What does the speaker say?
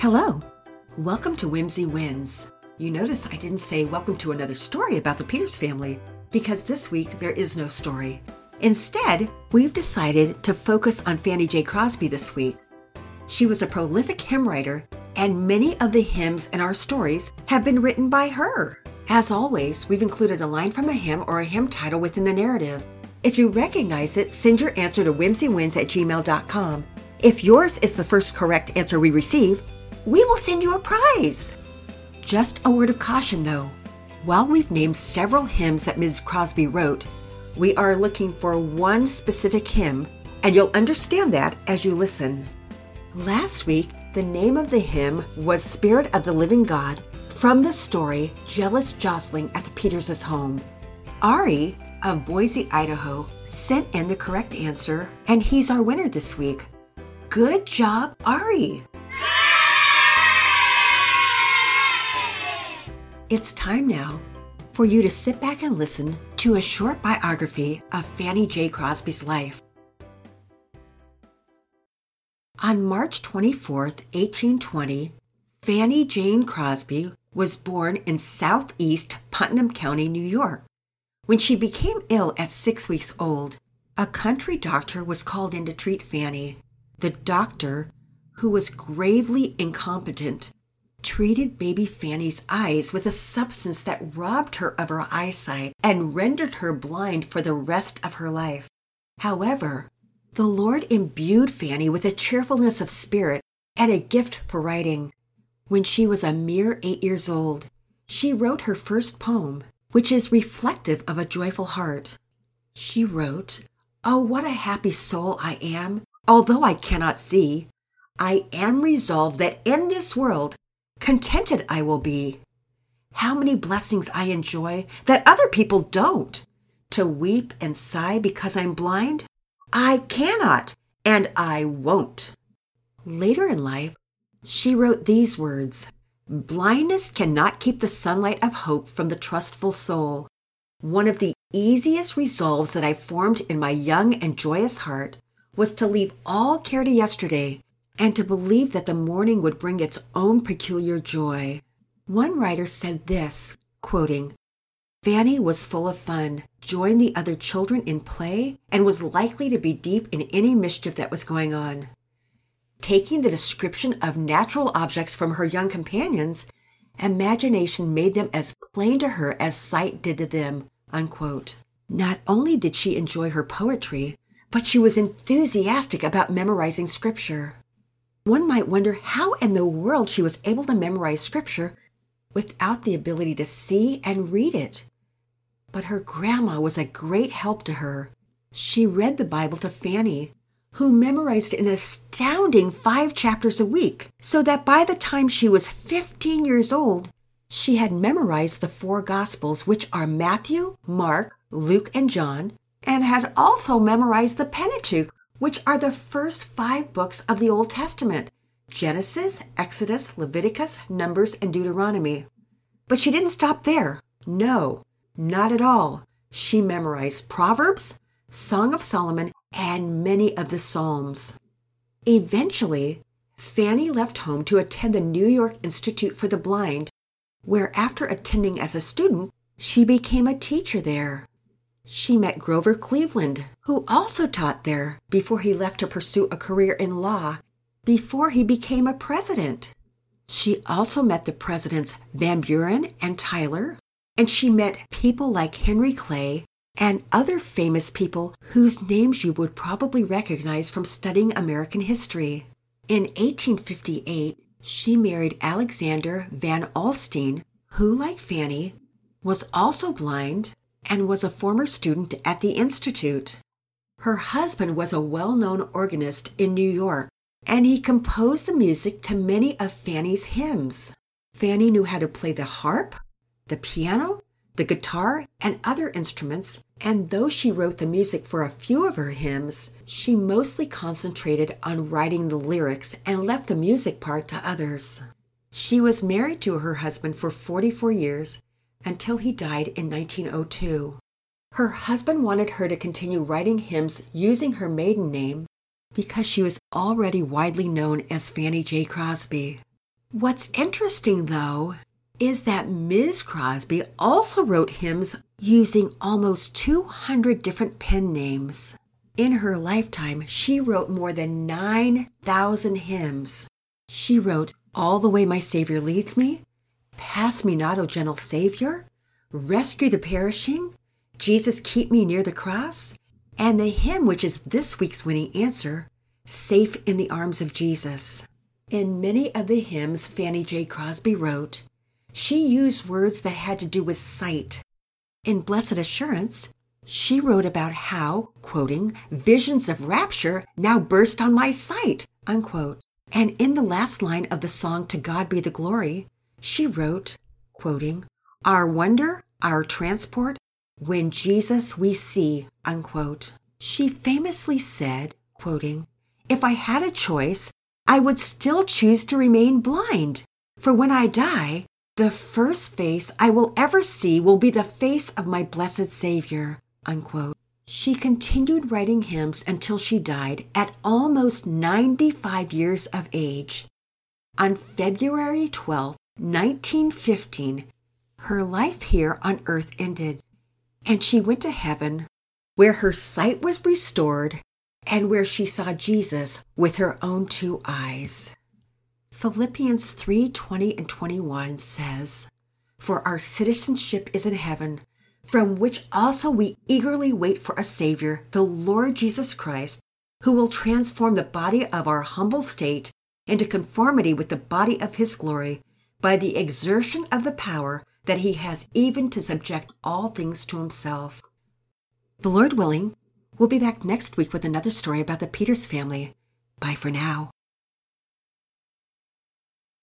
Hello. Welcome to Whimsy Wins. You notice I didn't say welcome to another story about the Peters family because this week there is no story. Instead, we've decided to focus on Fanny J. Crosby this week. She was a prolific hymn writer, and many of the hymns in our stories have been written by her. As always, we've included a line from a hymn or a hymn title within the narrative. If you recognize it, send your answer to whimsywins at gmail.com. If yours is the first correct answer we receive, we will send you a prize. Just a word of caution though. While we've named several hymns that Ms. Crosby wrote, we are looking for one specific hymn, and you'll understand that as you listen. Last week, the name of the hymn was Spirit of the Living God from the story Jealous Jostling at the Peters' home. Ari of Boise, Idaho sent in the correct answer, and he's our winner this week. Good job, Ari! It's time now for you to sit back and listen to a short biography of Fanny J. Crosby's life. On March 24, 1820, Fanny Jane Crosby was born in southeast Putnam County, New York. When she became ill at six weeks old, a country doctor was called in to treat Fanny. The doctor, who was gravely incompetent, treated baby Fanny's eyes with a substance that robbed her of her eyesight and rendered her blind for the rest of her life. However, the Lord imbued Fanny with a cheerfulness of spirit and a gift for writing. When she was a mere eight years old, she wrote her first poem, which is reflective of a joyful heart. She wrote, Oh, what a happy soul I am, although I cannot see. I am resolved that in this world Contented I will be. How many blessings I enjoy that other people don't. To weep and sigh because I'm blind? I cannot and I won't. Later in life, she wrote these words Blindness cannot keep the sunlight of hope from the trustful soul. One of the easiest resolves that I formed in my young and joyous heart was to leave all care to yesterday and to believe that the morning would bring its own peculiar joy. One writer said this, quoting, Fanny was full of fun, joined the other children in play, and was likely to be deep in any mischief that was going on. Taking the description of natural objects from her young companions, imagination made them as plain to her as sight did to them. Unquote. Not only did she enjoy her poetry, but she was enthusiastic about memorizing scripture. One might wonder how in the world she was able to memorize scripture without the ability to see and read it. But her grandma was a great help to her. She read the Bible to Fanny, who memorized an astounding five chapters a week, so that by the time she was 15 years old, she had memorized the four Gospels, which are Matthew, Mark, Luke, and John, and had also memorized the Pentateuch, which are the first five books of the Old Testament Genesis, Exodus, Leviticus, Numbers, and Deuteronomy. But she didn't stop there. No, not at all. She memorized Proverbs, Song of Solomon, and many of the Psalms. Eventually, Fanny left home to attend the New York Institute for the Blind, where after attending as a student, she became a teacher there. She met Grover Cleveland, who also taught there before he left to pursue a career in law before he became a president. She also met the presidents Van Buren and Tyler, and she met people like Henry Clay and other famous people whose names you would probably recognize from studying American history. In 1858, she married Alexander Van Alstyne, who, like Fanny, was also blind and was a former student at the Institute. Her husband was a well known organist in New York, and he composed the music to many of Fanny's hymns. Fanny knew how to play the harp, the piano, the guitar, and other instruments, and though she wrote the music for a few of her hymns, she mostly concentrated on writing the lyrics and left the music part to others. She was married to her husband for 44 years until he died in 1902. Her husband wanted her to continue writing hymns using her maiden name because she was already widely known as Fanny J. Crosby. What's interesting, though, is that Ms. Crosby also wrote hymns using almost 200 different pen names. In her lifetime, she wrote more than 9,000 hymns. She wrote All the Way My Savior Leads Me, Pass Me Not, O Gentle Savior, Rescue the Perishing, Jesus Keep Me Near the Cross, and the hymn which is this week's winning answer, Safe in the Arms of Jesus. In many of the hymns Fanny J. Crosby wrote, she used words that had to do with sight. In Blessed Assurance, she wrote about how, quoting, visions of rapture now burst on my sight, unquote. And in the last line of the song To God Be the Glory, she wrote, quoting, Our wonder, our transport, when Jesus we see, unquote. She famously said, quoting, If I had a choice, I would still choose to remain blind, for when I die, the first face I will ever see will be the face of my blessed Savior. Unquote. She continued writing hymns until she died at almost 95 years of age. On February 12, 1915, her life here on earth ended, and she went to heaven, where her sight was restored and where she saw Jesus with her own two eyes. Philippians 3 20 and 21 says, For our citizenship is in heaven, from which also we eagerly wait for a Savior, the Lord Jesus Christ, who will transform the body of our humble state into conformity with the body of his glory by the exertion of the power that he has even to subject all things to himself. The Lord willing, we'll be back next week with another story about the Peters family. Bye for now.